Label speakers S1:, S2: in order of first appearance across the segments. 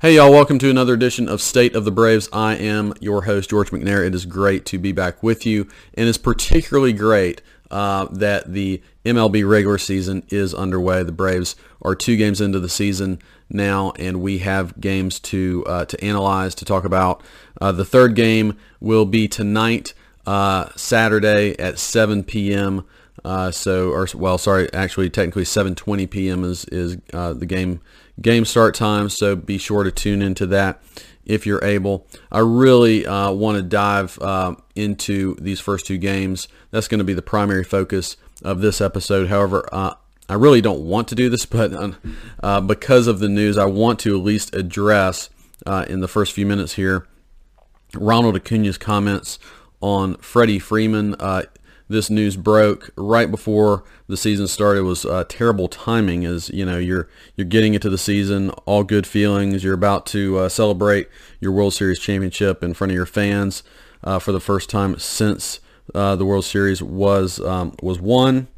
S1: Hey, y'all, welcome to another edition of State of the Braves. I am your host, George McNair. It is great to be back with you, and it's particularly great uh, that the MLB regular season is underway. The Braves are two games into the season now, and we have games to uh, to analyze, to talk about. Uh, the third game will be tonight, uh, Saturday at 7 p.m. Uh, so, or well, sorry, actually, technically 7:20 p.m. is is uh, the game game start time. So be sure to tune into that if you're able. I really uh, want to dive uh, into these first two games. That's going to be the primary focus of this episode. However, uh, I really don't want to do this, but uh, because of the news, I want to at least address in the first few minutes here Ronald Acuna's comments on Freddie Freeman. This news broke right before the season started was uh, terrible timing as you know you're you're getting into the season all good feelings. You're about to uh, celebrate your World Series championship in front of your fans uh, for the first time since uh, the World Series was um, was won.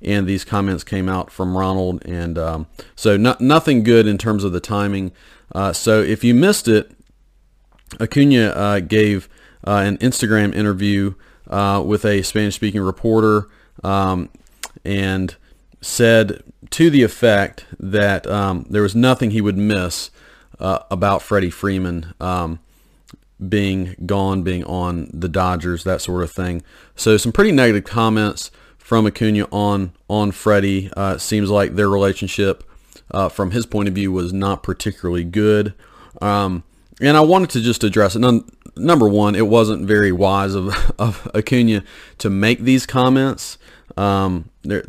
S1: And these comments came out from Ronald and um, so no, nothing good in terms of the timing. Uh, so if you missed it Acuna uh, gave an Instagram interview uh, with a Spanish-speaking reporter um, and said to the effect that um, there was nothing he would miss uh, about Freddie Freeman um, being gone, being on the Dodgers, that sort of thing. So some pretty negative comments from Acuna on on Freddie. Uh, seems like their relationship, uh, from his point of view, was not particularly good. Um, and I wanted to just address it. None, number one, it wasn't very wise of, of Acuna to make these comments. Um, there,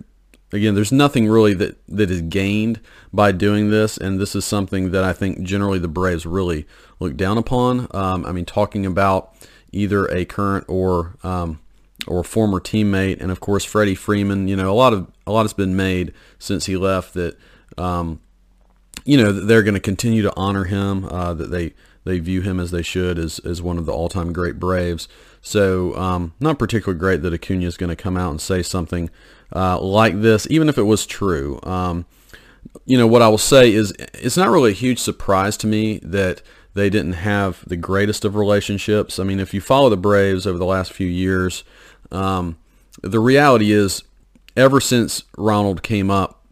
S1: again, there's nothing really that, that is gained by doing this, and this is something that I think generally the Braves really look down upon. Um, I mean, talking about either a current or um, or former teammate, and of course Freddie Freeman. You know, a lot of a lot has been made since he left that. Um, you know they're going to continue to honor him. Uh, that they they view him as they should as, as one of the all-time great Braves. So um, not particularly great that Acuna is going to come out and say something uh, like this, even if it was true. Um, you know, what I will say is it's not really a huge surprise to me that they didn't have the greatest of relationships. I mean, if you follow the Braves over the last few years, um, the reality is ever since Ronald came up,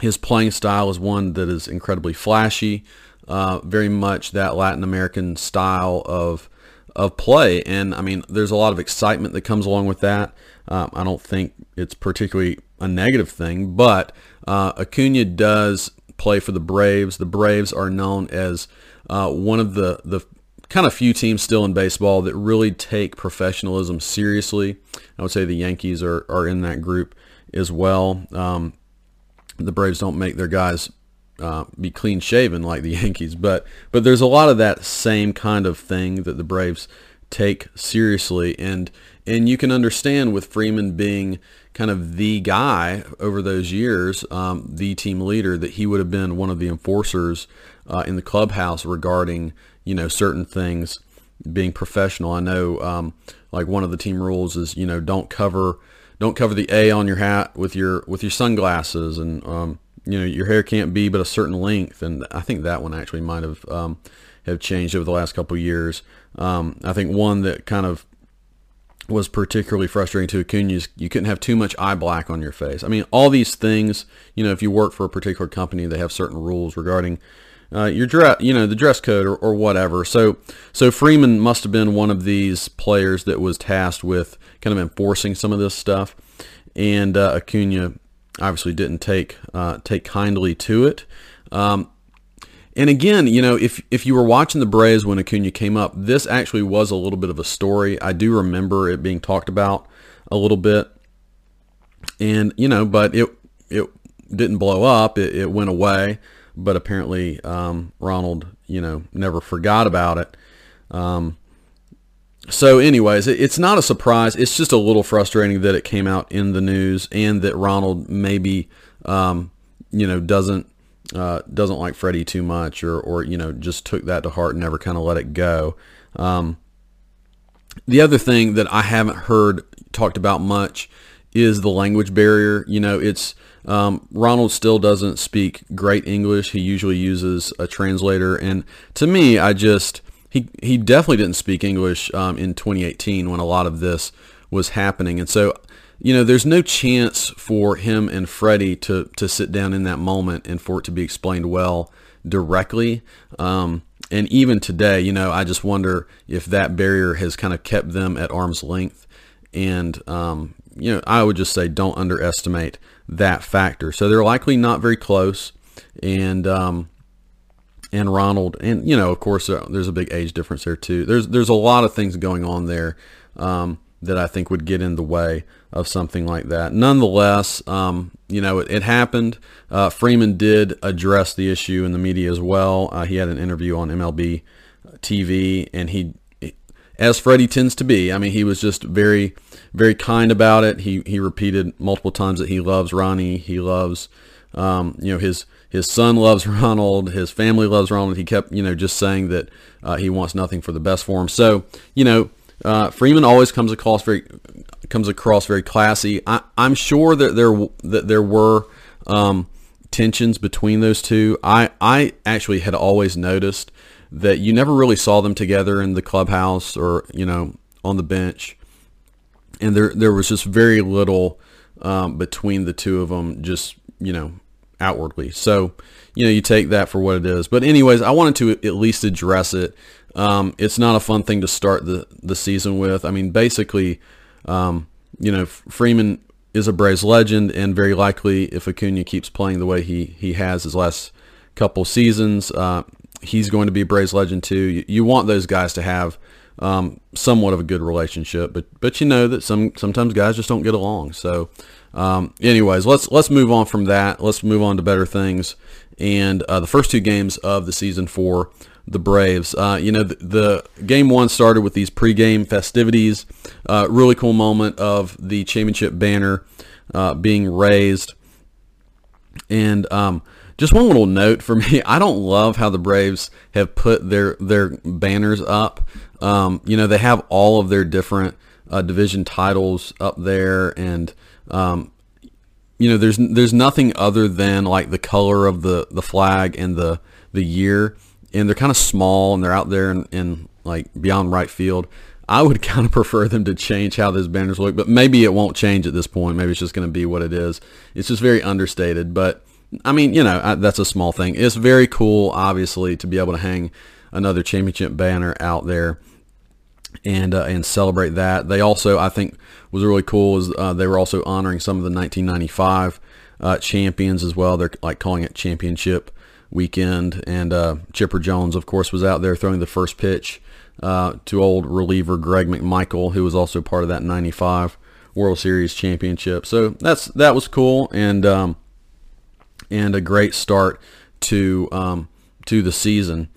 S1: his playing style is one that is incredibly flashy uh, very much that Latin American style of of play. And I mean, there's a lot of excitement that comes along with that. Um, I don't think it's particularly a negative thing, but uh, Acuna does play for the Braves. The Braves are known as uh, one of the the kind of few teams still in baseball that really take professionalism seriously. I would say the Yankees are, are in that group as well. Um, the Braves don't make their guys uh, be clean shaven like the Yankees, but but there's a lot of that same kind of thing that the Braves take seriously, and and you can understand with Freeman being kind of the guy over those years, um, the team leader, that he would have been one of the enforcers uh, in the clubhouse regarding you know certain things being professional. I know um, like one of the team rules is you know don't cover don't cover the A on your hat with your with your sunglasses. And um, you know your hair can't be but a certain length and I think that one actually might have um, have changed over the last couple years. Um, I think one that kind of was particularly frustrating to Acuna is you couldn't have too much eye black on your face. I mean all these things you know if you work for a particular company they have certain rules regarding uh, your dress, you know, the dress code or, or whatever. So, so Freeman must have been one of these players that was tasked with kind of enforcing some of this stuff, and uh, Acuna obviously didn't take uh, take kindly to it. Um, and again, you know, if if you were watching the Braves when Acuna came up, this actually was a little bit of a story. I do remember it being talked about a little bit, and you know, but it it didn't blow up. It, it went away, but apparently um, Ronald, you know, never forgot about it. Um, so anyways, it's not a surprise. It's just a little frustrating that it came out in the news and that Ronald maybe, um, you know, doesn't uh, doesn't like Freddie too much or, or, you know, just took that to heart and never kind of let it go. Um, the other thing that I haven't heard talked about much is the language barrier. You know, it's um, Ronald still doesn't speak great English. He usually uses a translator, and to me, I just he he definitely didn't speak English um, in 2018 when a lot of this was happening, and so you know, there's no chance for him and Freddie to to sit down in that moment and for it to be explained well directly. Um, and even today, you know, I just wonder if that barrier has kind of kept them at arm's length. And um, you know, I would just say don't underestimate that factor. So they're likely not very close, and um, and Ronald, and you know, of course, uh, there's a big age difference there too. There's there's a lot of things going on there um, that I think would get in the way of something like that. Nonetheless, um, you know, it, it happened. Uh, Freeman did address the issue in the media as well. Uh, he had an interview on MLB TV, and he, as Freddie tends to be, I mean, he was just very, very kind about it. He he repeated multiple times that he loves Ronnie. He loves, um, you know, his his son loves Ronald. His family loves Ronald. He kept, you know, just saying that uh, he wants nothing for the best for him. So, you know, uh, Freeman always comes across very comes across very classy. I, am sure that there that there were um, tensions between those two. I I actually had always noticed that you never really saw them together in the clubhouse or you know on the bench, and there there was just very little um, between the two of them. Just you know outwardly. So you know you take that for what it is. But anyways, I wanted to at least address it. Um, it's not a fun thing to start the the season with. I mean, basically um, you know, Freeman is a Braves legend, and very likely, if Acuna keeps playing the way he he has his last couple seasons, uh, he's going to be a Braves legend too. You, you want those guys to have um, somewhat of a good relationship, but but you know that some sometimes guys just don't get along. So, um, anyways, let's let's move on from that. Let's move on to better things. And uh, the first two games of the season for the Braves. Uh, you know, the, the, game one started with these pregame festivities. Uh, really cool moment of the championship banner uh, being raised. And um, just one little note for me, I don't love how the Braves have put their their banners up. Um, you know, they have all of their different uh, division titles up there, and um, you know, there's there's nothing other than like the color of the the flag and the the year and they're kind of small and they're out there in, in like beyond right field. I would kind of prefer them to change how those banners look, but maybe it won't change at this point. Maybe it's just going to be what it is. It's just very understated, but I mean, you know, I, that's a small thing. It's very cool, obviously, to be able to hang another championship banner out there and uh, and celebrate that. They also, I think, was really cool is uh, they were also honoring some of the 1995 uh, champions as well. They're like calling it championship weekend. And uh, Chipper Jones, of course, was out there throwing the first pitch uh, to old reliever Greg McMichael, who was also part of that 95 World Series championship. So that's that was cool and um, and a great start to um, to the season.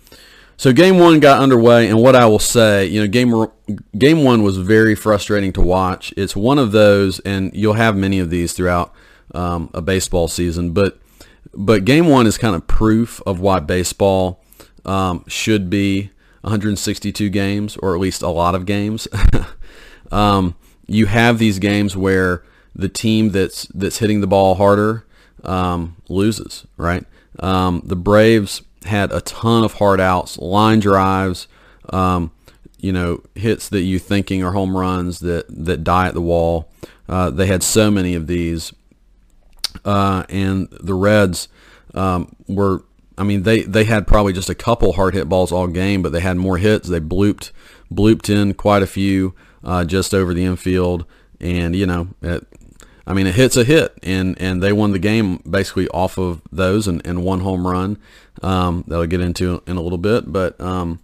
S1: So game one got underway, and what I will say, you know, game game one was very frustrating to watch. It's one of those, and you'll have many of these throughout um, a baseball season. But but game one is kind of proof of why baseball um, should be 162 games, or at least a lot of games. um, you have these games where the team that's that's hitting the ball harder um, loses, right? Um, the Braves had a ton of hard outs, line drives, um, you know, hits that you thinking are home runs that that die at the wall. Uh, they had so many of these uh, and the Reds um, were. I mean, they, they had probably just a couple hard hit balls all game, but they had more hits. They blooped blooped in quite a few uh, just over the infield, and you know, it, I mean, a hit's a hit, and and they won the game basically off of those and, and one home run. Um, that I'll get into in a little bit, but um,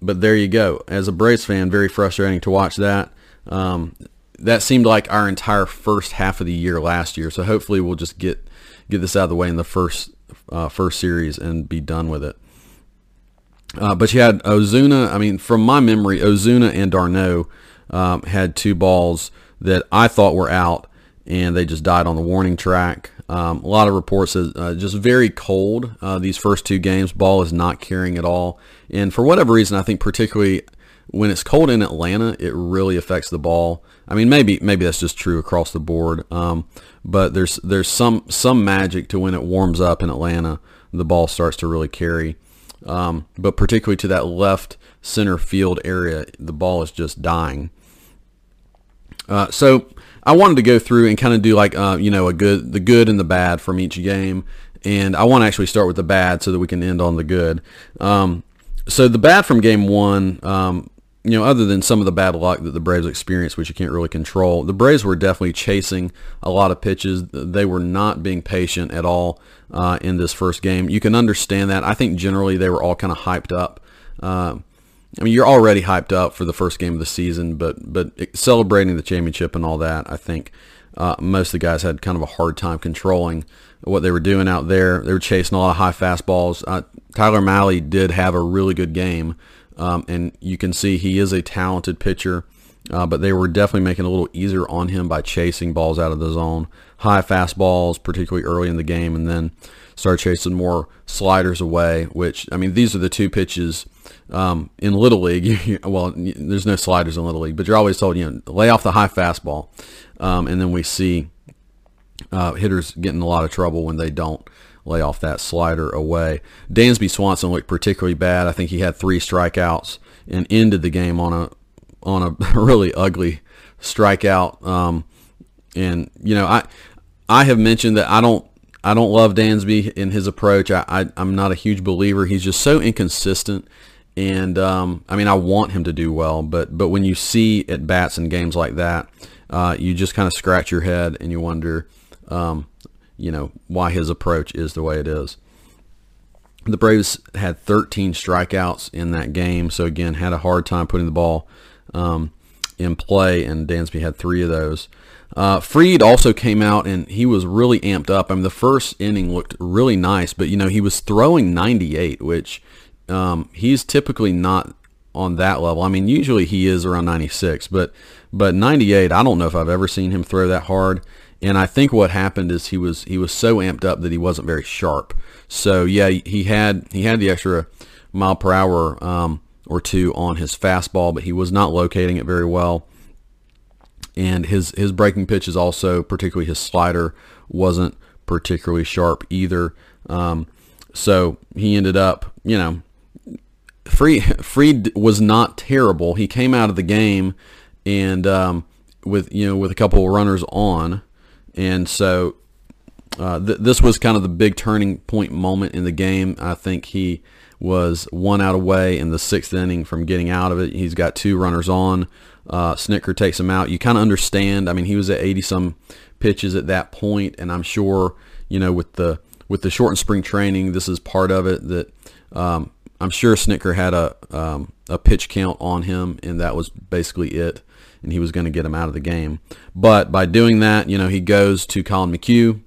S1: but there you go. As a Braves fan, very frustrating to watch that. Um, that seemed like our entire first half of the year last year. So hopefully we'll just get get this out of the way in the first uh, first series and be done with it. Uh, but you had Ozuna. I mean, from my memory, Ozuna and d'Arnaud um, had two balls that I thought were out, and they just died on the warning track. Um, a lot of reports is uh, just very cold. Uh, these first two games, ball is not carrying at all, and for whatever reason, I think particularly when it's cold in Atlanta, it really affects the ball. I mean, maybe maybe that's just true across the board. Um, but there's there's some some magic to when it warms up in Atlanta, the ball starts to really carry. Um, but particularly to that left center field area, the ball is just dying. Uh, so I wanted to go through and kind of do like uh, you know a good the good and the bad from each game, and I want to actually start with the bad so that we can end on the good. Um, so the bad from game one, um, you know, other than some of the bad luck that the Braves experienced, which you can't really control, the Braves were definitely chasing a lot of pitches. They were not being patient at all uh, in this first game. You can understand that. I think generally they were all kind of hyped up. Uh, I mean, you're already hyped up for the first game of the season, but but celebrating the championship and all that, I think uh, most of the guys had kind of a hard time controlling what they were doing out there. They were chasing a lot of high fastballs. Uh, Tyler Mahle did have a really good game, um, and you can see he is a talented pitcher. Uh, but they were definitely making it a little easier on him by chasing balls out of the zone, high fastballs, particularly early in the game, and then start chasing more sliders away. Which I mean, these are the two pitches um, in Little League. well, there's no sliders in Little League, but you're always told you know lay off the high fastball, um, and then we see uh, hitters getting a lot of trouble when they don't lay off that slider away. Dansby Swanson looked particularly bad. I think he had three strikeouts and ended the game on a on a really ugly strikeout. Um, and you know, I I have mentioned that I don't I don't love Dansby in his approach. I, I am not a huge believer. He's just so inconsistent. And um, I mean, I want him to do well, but but when you see at bats in games like that, uh, you just kind of scratch your head and you wonder, um, you know, why his approach is the way it is. The Braves had 13 strikeouts in that game, so again, had a hard time putting the ball um, in play, and Dansby had three of those. Uh, Fried also came out and he was really amped up. I mean, the first inning looked really nice, but you know he was throwing 98, which um, he's typically not on that level. I mean, usually he is around 96, but but 98, I don't know if I've ever seen him throw that hard. And I think what happened is he was he was so amped up that he wasn't very sharp. So yeah, he had he had the extra mile per hour um, or two on his fastball, but he was not locating it very well. And his his breaking pitches also, particularly his slider, wasn't particularly sharp either. Um, so he ended up, you know, Fried Fried was not terrible. He came out of the game and um, with you know with a couple of runners on, and so uh, th- this was kind of the big turning point moment in the game. I think he was one out away in the sixth inning from getting out of it. He's got two runners on. Uh, Snitker takes him out. You kind of understand. I mean, he was at 80 some pitches at that point, and I'm sure you know with the with the shortened spring training, this is part of it that um, I'm sure Snitker had a um, a pitch count on him, and that was basically it. And he was going to get him out of the game. But by doing that, you know, he goes to Collin McHugh,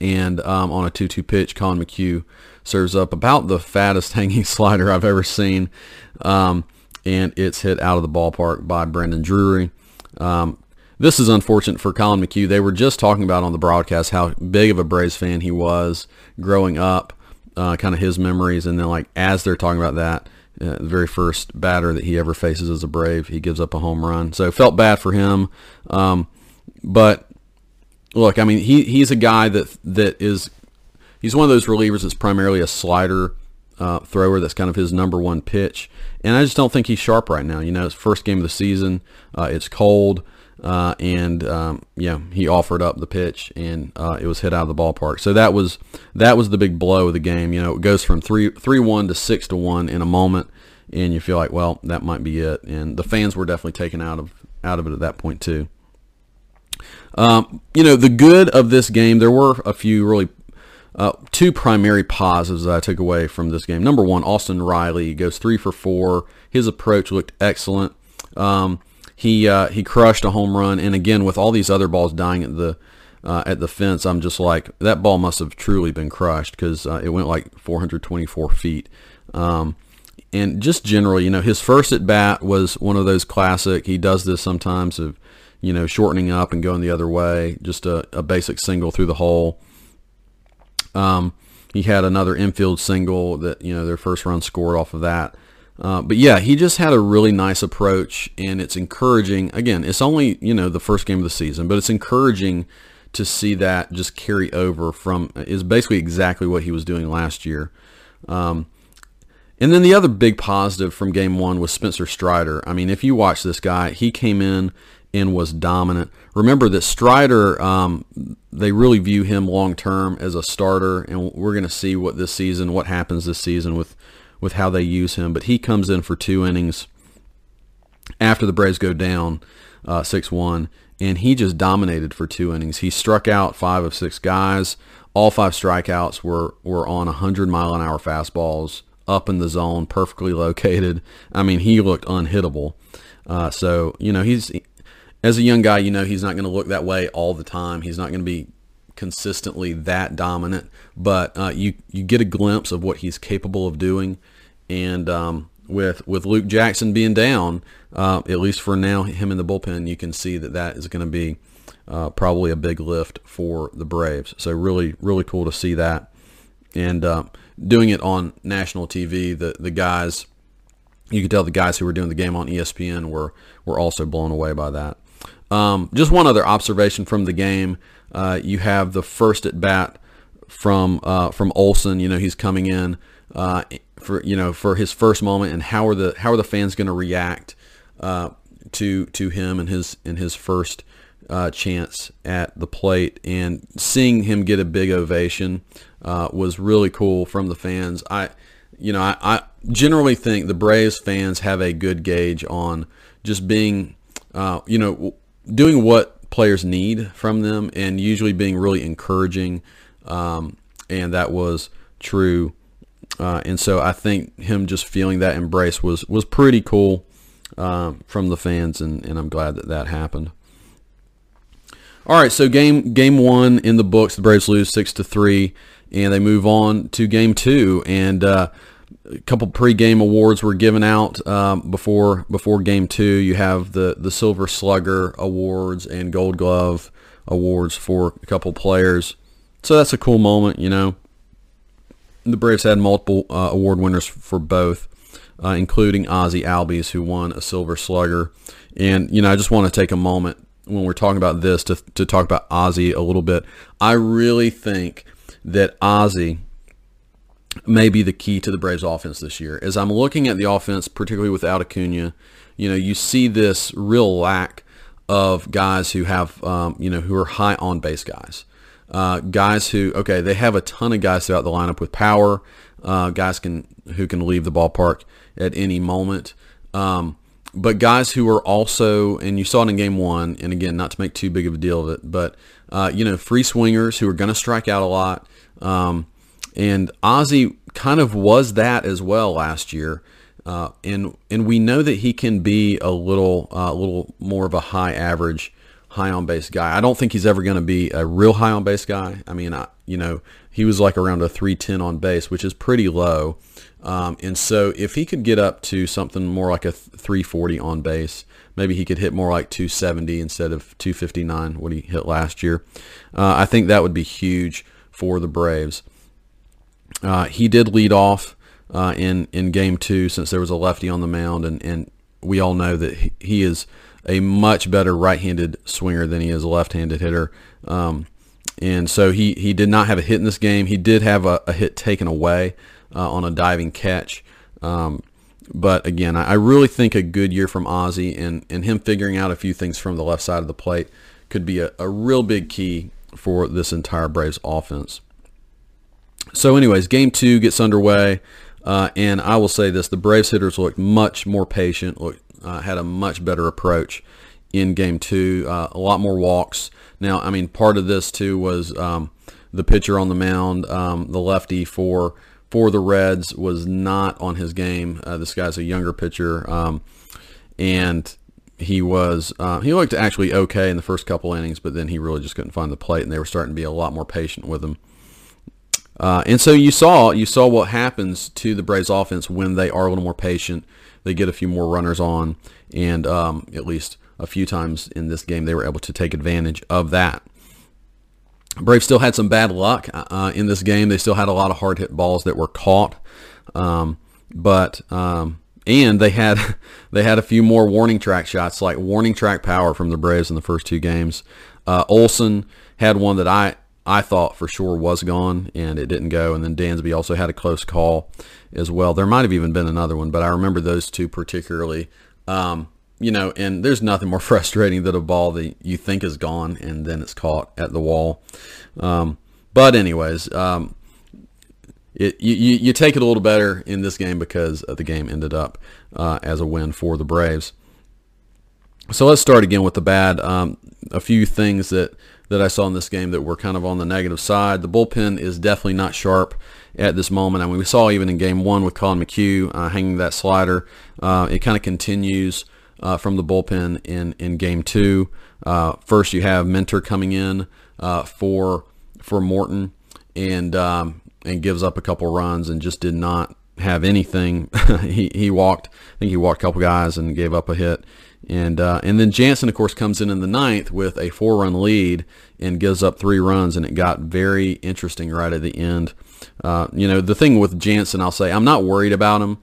S1: and um, on a 2-2 pitch, Collin McHugh serves up about the fattest hanging slider I've ever seen, um, and it's hit out of the ballpark by Brandon Drury. Um, this is unfortunate for Collin McHugh. They were just talking about on the broadcast how big of a Braves fan he was growing up uh, kind of his memories, and then like as they're talking about that, uh, the very first batter that he ever faces as a Brave, he gives up a home run. So felt bad for him, um, but look, I mean, he he's a guy that that is he's one of those relievers that's primarily a slider uh, thrower. That's kind of his number one pitch, and I just don't think he's sharp right now. You know, it's first game of the season. Uh, it's cold. Uh, and um, yeah, he offered up the pitch, and uh, it was hit out of the ballpark. So that was that was the big blow of the game. You know, it goes from three three one to six to one in a moment, and you feel like, well, that might be it. And the fans were definitely taken out of out of it at that point too. Um, you know, the good of this game, there were a few really uh, two primary positives that I took away from this game. Number one, Austin Riley goes three for four. His approach looked excellent. Um, he uh, he crushed a home run, and again with all these other balls dying at the uh, at the fence, I'm just like that ball must have truly been crushed because uh, it went like 424 feet. Um, and just generally, you know, his first at bat was one of those classic. He does this sometimes of, you know, shortening up and going the other way, just a, a basic single through the hole. Um, he had another infield single that you know their first run scored off of that. Uh, but yeah, he just had a really nice approach, and it's encouraging. Again, it's only you know the first game of the season, but it's encouraging to see that just carry over from is basically exactly what he was doing last year. Um, and then the other big positive from game one was Spencer Strider. I mean, if you watch this guy, he came in and was dominant. Remember that Strider, um, they really view him long term as a starter, and we're going to see what this season, what happens this season with with how they use him. But he comes in for two innings after the Braves go down uh, six uh, one, and he just dominated for two innings. He struck out five of six guys. All five strikeouts were were on 100 mile an hour fastballs up in the zone, perfectly located. I mean, he looked unhittable. Uh, so you know, he's as a young guy, you know, he's not going to look that way all the time. He's not going to be consistently that dominant, but uh, you you get a glimpse of what he's capable of doing, and um, with with Luke Jackson being down, uh, at least for now, him in the bullpen, you can see that that is going to be uh, probably a big lift for the Braves. So really, really cool to see that, and uh, doing it on national TV, the the guys, you could tell the guys who were doing the game on ESPN were were also blown away by that. Um, just one other observation from the game: uh, you have the first at bat from uh, from Olson. You know he's coming in uh, for you know for his first moment, and how are the how are the fans going to react uh, to to him and his in his first uh, chance at the plate? And seeing him get a big ovation uh, was really cool from the fans. I you know I, I generally think the Braves fans have a good gauge on just being you know doing what players need from them and usually being really encouraging. Um, and that was true. Uh, and so I think him just feeling that embrace was, was pretty cool uh, from the fans, and, and I'm glad that that happened. All right, so game game one in the books, the Braves lose six to three, and they move on to game two. And uh, a couple pre-game awards were given out um, before before game two. You have the the Silver Slugger awards and Gold Glove awards for a couple players. So that's a cool moment, you know. The Braves had multiple uh, award winners for both, uh, including Ozzie Albies, who won a Silver Slugger. And you know, I just want to take a moment when we're talking about this to to talk about Ozzie a little bit. I really think that Ozzie may be the key to the Braves offense this year. As I'm looking at the offense, particularly without Acuna, you know, you see this real lack of guys who have, um, you know, who are high on base guys. Uh, guys who, okay, they have a ton of guys throughout the lineup with power. Uh, guys can who can leave the ballpark at any moment. Um, but guys who are also, and you saw it in game one, and again, not to make too big of a deal of it, but uh, you know, free swingers who are going to strike out a lot. Um, and Ozzie kind of was that as well last year. Uh, and and we know that he can be a little uh, a little more of a high average, high on base guy. I don't think he's ever going to be a real high on base guy. I mean, I, you know, he was like around a 310 on base, which is pretty low. Um, and so if he could get up to something more like a 340 on base, maybe he could hit more like 270 instead of 259, what he hit last year. Uh, I think that would be huge for the Braves. Uh, he did lead off uh, in in game two since there was a lefty on the mound, and, and we all know that he is a much better right-handed swinger than he is a left-handed hitter. Um, and so he, he did not have a hit in this game. He did have a, a hit taken away uh, on a diving catch. Um, but again, I, I, really think a good year from Ozzie and, and him figuring out a few things from the left side of the plate could be a, a real big key for this entire Braves offense. So, anyways, game two gets underway, uh, and I will say this: the Braves hitters looked much more patient, looked, uh, had a much better approach in game two, uh, a lot more walks. Now, I mean, part of this too was um, the pitcher on the mound, um, the lefty for for the Reds, was not on his game. Uh, this guy's a younger pitcher, um, and he was uh, he looked actually okay in the first couple innings, but then he really just couldn't find the plate, and they were starting to be a lot more patient with him. Uh, and so you saw you saw what happens to the Braves offense when they are a little more patient. They get a few more runners on, and um, at least a few times in this game they were able to take advantage of that. Braves still had some bad luck uh, in this game. They still had a lot of hard hit balls that were caught, um, but um, and they had they had a few more warning track shots, like warning track power from the Braves in the first two games. Uh, Olson had one that I I thought for sure was gone, and it didn't go. And then Dansby also had a close call as well. There might have even been another one, but I remember those two particularly. Um, you know, and there's nothing more frustrating than a ball that you think is gone and then it's caught at the wall. Um, but anyways, um, it, you, you take it a little better in this game because the game ended up uh, as a win for the Braves. So let's start again with the bad. Um, a few things that, that I saw in this game that were kind of on the negative side. The bullpen is definitely not sharp at this moment. I mean, we saw even in game one with Collin McHugh uh, hanging that slider. Uh, it kind of continues uh, from the bullpen in, in game two. Uh, first, you have Minter coming in uh, for for Morton and um, and gives up a couple runs and just did not have anything. he he walked. I think he walked a couple guys and gave up a hit. And uh, and then Jansen, of course, comes in in the ninth with a four-run lead and gives up three runs, and it got very interesting right at the end. Uh, you know, the thing with Jansen, I'll say, I'm not worried about him,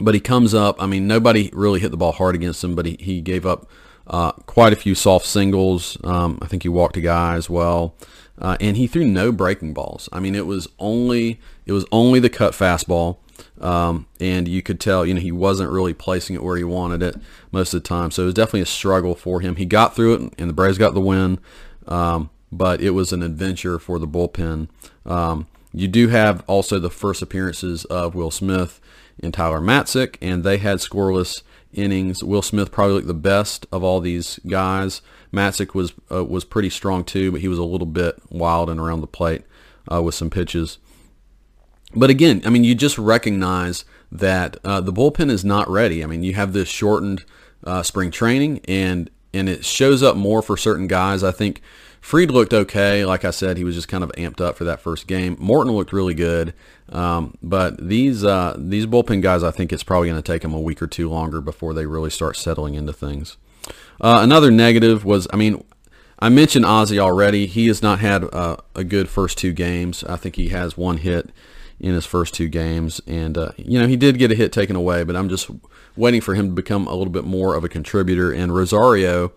S1: but he comes up. I mean, nobody really hit the ball hard against him, but he, he gave up uh, quite a few soft singles. Um, I think he walked a guy as well, uh, and he threw no breaking balls. I mean, it was only it was only the cut fastball, um, and you could tell you know he wasn't really placing it where he wanted it most of the time. So it was definitely a struggle for him. He got through it, and the Braves got the win, um, but it was an adventure for the bullpen. Um, you do have also the first appearances of Will Smith and Tyler Matzek, and they had scoreless innings. Will Smith probably looked the best of all these guys. Matzek was uh, was pretty strong too, but he was a little bit wild and around the plate uh, with some pitches. But again, I mean, you just recognize that uh, the bullpen is not ready. I mean, you have this shortened uh, spring training, and and it shows up more for certain guys. I think Fried looked okay. Like I said, he was just kind of amped up for that first game. Morton looked really good. Um, but these uh, these bullpen guys, I think it's probably going to take them a week or two longer before they really start settling into things. Uh, another negative was, I mean, I mentioned Ozzie already. He has not had uh, a good first two games. I think he has one hit in his first two games, and uh, you know he did get a hit taken away. But I'm just waiting for him to become a little bit more of a contributor. And Rosario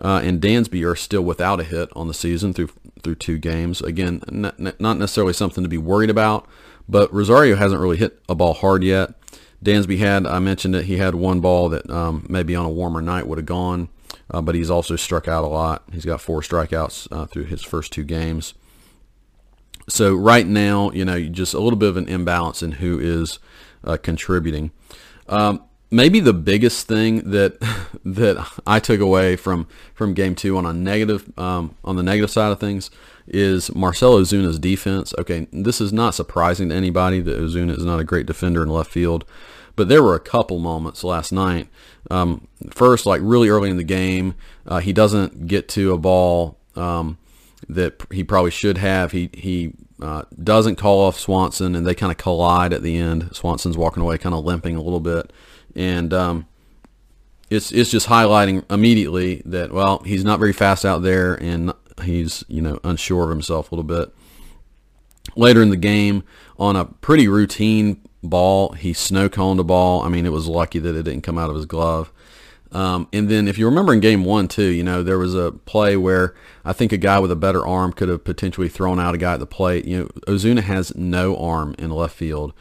S1: uh, and Dansby are still without a hit on the season through through two games. Again, not, not necessarily something to be worried about, but Rosario hasn't really hit a ball hard yet. Dansby had, I mentioned it, he had one ball that um, maybe on a warmer night would have gone, uh, but he's also struck out a lot. He's got four strikeouts uh, through his first two games. So right now, you know, just a little bit of an imbalance in who is uh, contributing. Um, maybe the biggest thing that that I took away from from game two on a negative um, on the negative side of things is Marcelo Ozuna's defense. Okay, this is not surprising to anybody that Ozuna is not a great defender in left field, but there were a couple moments last night. Um, first, like really early in the game, uh, he doesn't get to a ball um, that he probably should have. He he uh, doesn't call off Swanson, and they kind of collide at the end. Swanson's walking away, kind of limping a little bit, and um, it's it's just highlighting immediately that well, he's not very fast out there, and he's you know unsure of himself a little bit. Later in the game, on a pretty routine ball, he snow coned a ball. I mean, it was lucky that it didn't come out of his glove. Um, and then if you remember in game one too, you know, there was a play where I think a guy with a better arm could have potentially thrown out a guy at the plate. You know, Ozuna has no arm in left field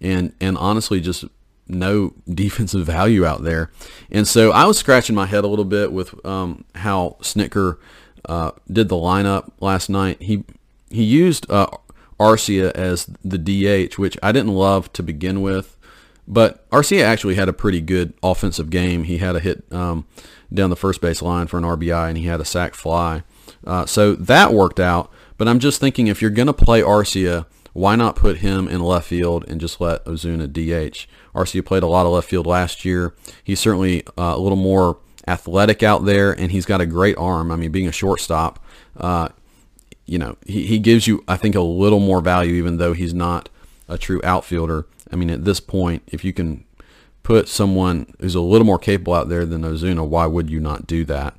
S1: and, and honestly just no defensive value out there. And so I was scratching my head a little bit with um, how Snitker uh, did the lineup last night. He he used uh, Arcia as the DH, which I didn't love to begin with, but Arcia actually had a pretty good offensive game. He had a hit um, down the first base line for an RBI, and he had a sac fly. Uh, so that worked out. But I'm just thinking if you're going to play Arcia, why not put him in left field and just let Ozuna DH? Arcia played a lot of left field last year. He's certainly uh, a little more athletic out there, and he's got a great arm. I mean, being a shortstop, uh, you know, he, he gives you, I think, a little more value, even though he's not a true outfielder. I mean, at this point, if you can put someone who's a little more capable out there than Ozuna, why would you not do that?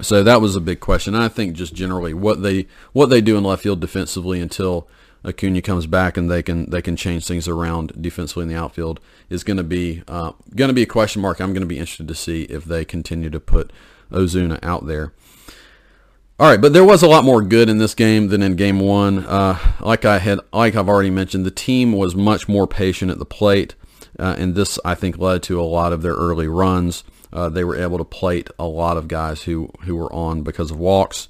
S1: So that was a big question. I think just generally what they what they do in left field defensively until Acuna comes back and they can they can change things around defensively in the outfield is going to be uh, going to be a question mark. I'm going to be interested to see if they continue to put Ozuna out there. All right, but there was a lot more good in this game than in game one. Uh, like I had, like I've already mentioned, the team was much more patient at the plate, uh, and this I think led to a lot of their early runs. Uh, they were able to plate a lot of guys who who were on because of walks.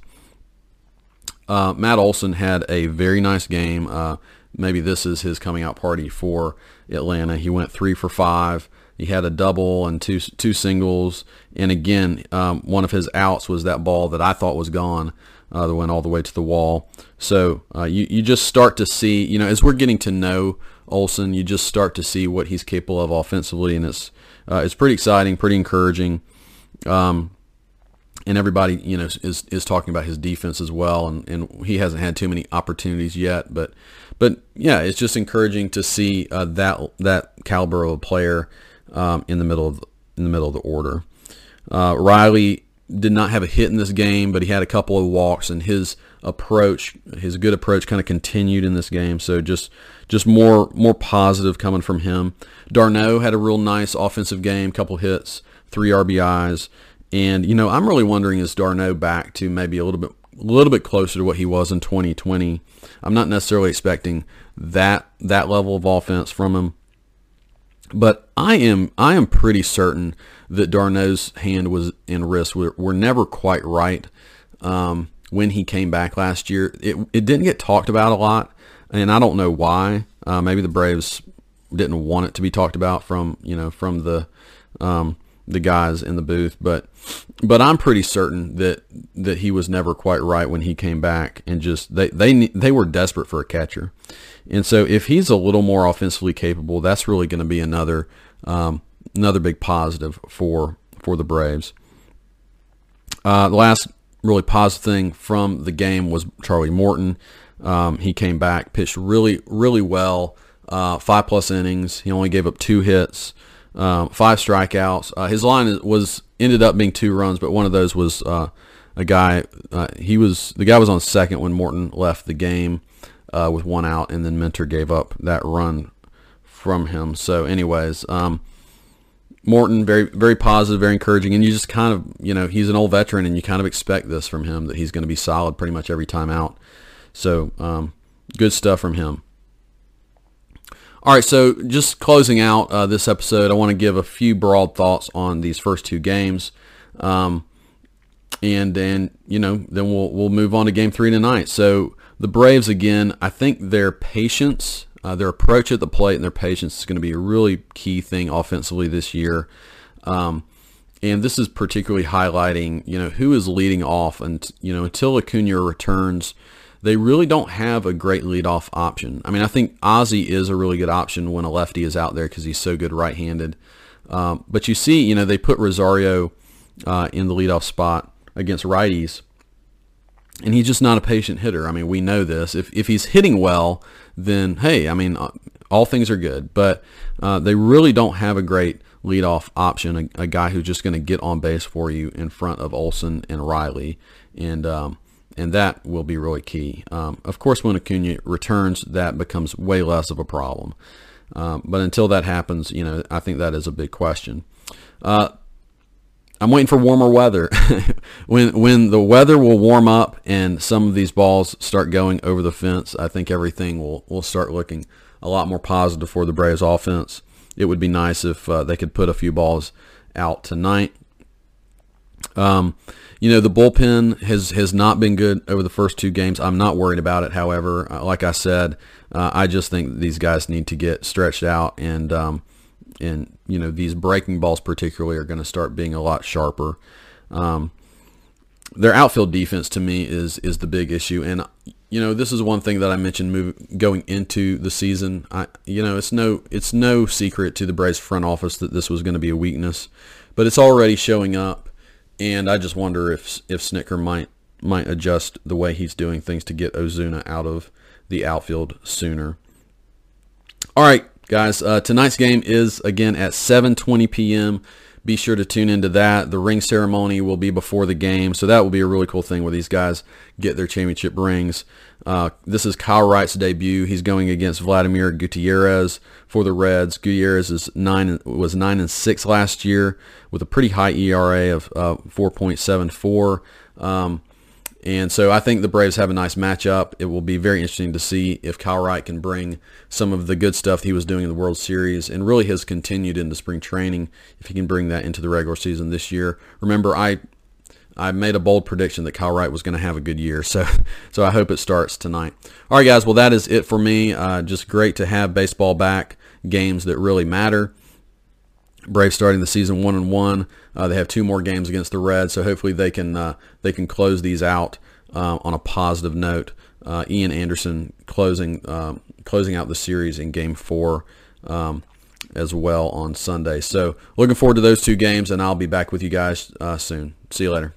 S1: Uh, Matt Olson had a very nice game. Uh, maybe this is his coming out party for Atlanta. He went three for five. He had a double and two two singles. And again, um, one of his outs was that ball that I thought was gone uh, that went all the way to the wall. So uh, you you just start to see, you know, as we're getting to know Olson, you just start to see what he's capable of offensively, and it's uh, it's pretty exciting, pretty encouraging. Um, and everybody, you know, is is talking about his defense as well, and, and he hasn't had too many opportunities yet, but but yeah, it's just encouraging to see uh, that that caliber of a player um, in the middle of in the middle of the order. Uh, Riley did not have a hit in this game, but he had a couple of walks, and his approach, his good approach, kind of continued in this game. So just just more more positive coming from him. d'Arnaud had a real nice offensive game, couple hits, three RBIs. And you know, I'm really wondering is d'Arnaud back to maybe a little bit a little bit closer to what he was in 2020. I'm not necessarily expecting that that level of offense from him, but I am I am pretty certain that d'Arnaud's hand was and wrist were, were never quite right um, when he came back last year. It it didn't get talked about a lot, and I don't know why. Uh, maybe the Braves didn't want it to be talked about from you know from the um, the guys in the booth, but but I'm pretty certain that that he was never quite right when he came back, and just they they they were desperate for a catcher, and so if he's a little more offensively capable, that's really going to be another um, another big positive for for the Braves. Uh, the last really positive thing from the game was Charlie Morton. Um, he came back, pitched really really well, uh, five plus innings. He only gave up two hits um, five strikeouts. Uh, his line was ended up being two runs, but one of those was uh, a guy. Uh, he was the guy was on second when Morton left the game uh, with one out, and then Minter gave up that run from him. So, anyways, um, Morton very very positive, very encouraging, and you just kind of you know he's an old veteran, and you kind of expect this from him that he's going to be solid pretty much every time out. So, um, good stuff from him. All right, so just closing out uh, this episode, I want to give a few broad thoughts on these first two games, um, and then you know then we'll we'll move on to Game Three tonight. So the Braves again, I think their patience, uh, their approach at the plate, and their patience is going to be a really key thing offensively this year. Um, and this is particularly highlighting, you know, who is leading off, and you know, until Acuna returns they really don't have a great leadoff option. I mean, I think Ozzie is a really good option when a lefty is out there because he's so good right-handed. Um, but you see, you know, they put Rosario uh, in the leadoff spot against righties, and he's just not a patient hitter. I mean, we know this. If if he's hitting well, then hey, I mean, uh, all things are good. But uh, they really don't have a great leadoff option, a, a guy who's just going to get on base for you in front of Olson and Riley. And um, and that will be really key. Um, of course, when Acuna returns, that becomes way less of a problem. Um, but until that happens, you know, I think that is a big question. Uh, I'm waiting for warmer weather. when when the weather will warm up and some of these balls start going over the fence, I think everything will will start looking a lot more positive for the Braves offense. It would be nice if uh, they could put a few balls out tonight. Um, you know, the bullpen has, has not been good over the first two games. I'm not worried about it. However, uh, like I said, uh, I just think these guys need to get stretched out and, um, and you know, these breaking balls particularly are going to start being a lot sharper. Um, their outfield defense to me is, is the big issue. And, you know, this is one thing that I mentioned move, going into the season. I, you know, it's no, it's no secret to the Braves front office that this was going to be a weakness, but it's already showing up and I just wonder if if Snitker might might adjust the way he's doing things to get Ozuna out of the outfield sooner. All right, guys. Uh, tonight's game is again at 7:20 p.m. be sure to tune into that. The ring ceremony will be before the game, so that will be a really cool thing where these guys get their championship rings. Uh, this is Kyle Wright's debut. He's going against Vladimir Gutierrez for the Reds. Gutierrez is nine was nine and six last year with a pretty high ERA of uh, 4.74. Um, and so I think the Braves have a nice matchup. It will be very interesting to see if Kyle Wright can bring some of the good stuff he was doing in the World Series and really has continued into spring training, if he can bring that into the regular season this year. Remember, I I made a bold prediction that Kyle Wright was going to have a good year, so so I hope it starts tonight. All right, guys. Well, that is it for me. Uh, just great to have baseball back, games that really matter. Braves starting the season one and one. Uh, they have two more games against the Reds, so hopefully they can uh, they can close these out uh, on a positive note. Uh, Ian Anderson closing um, closing out the series in Game Four um, as well on Sunday. So looking forward to those two games, and I'll be back with you guys uh, soon. See you later.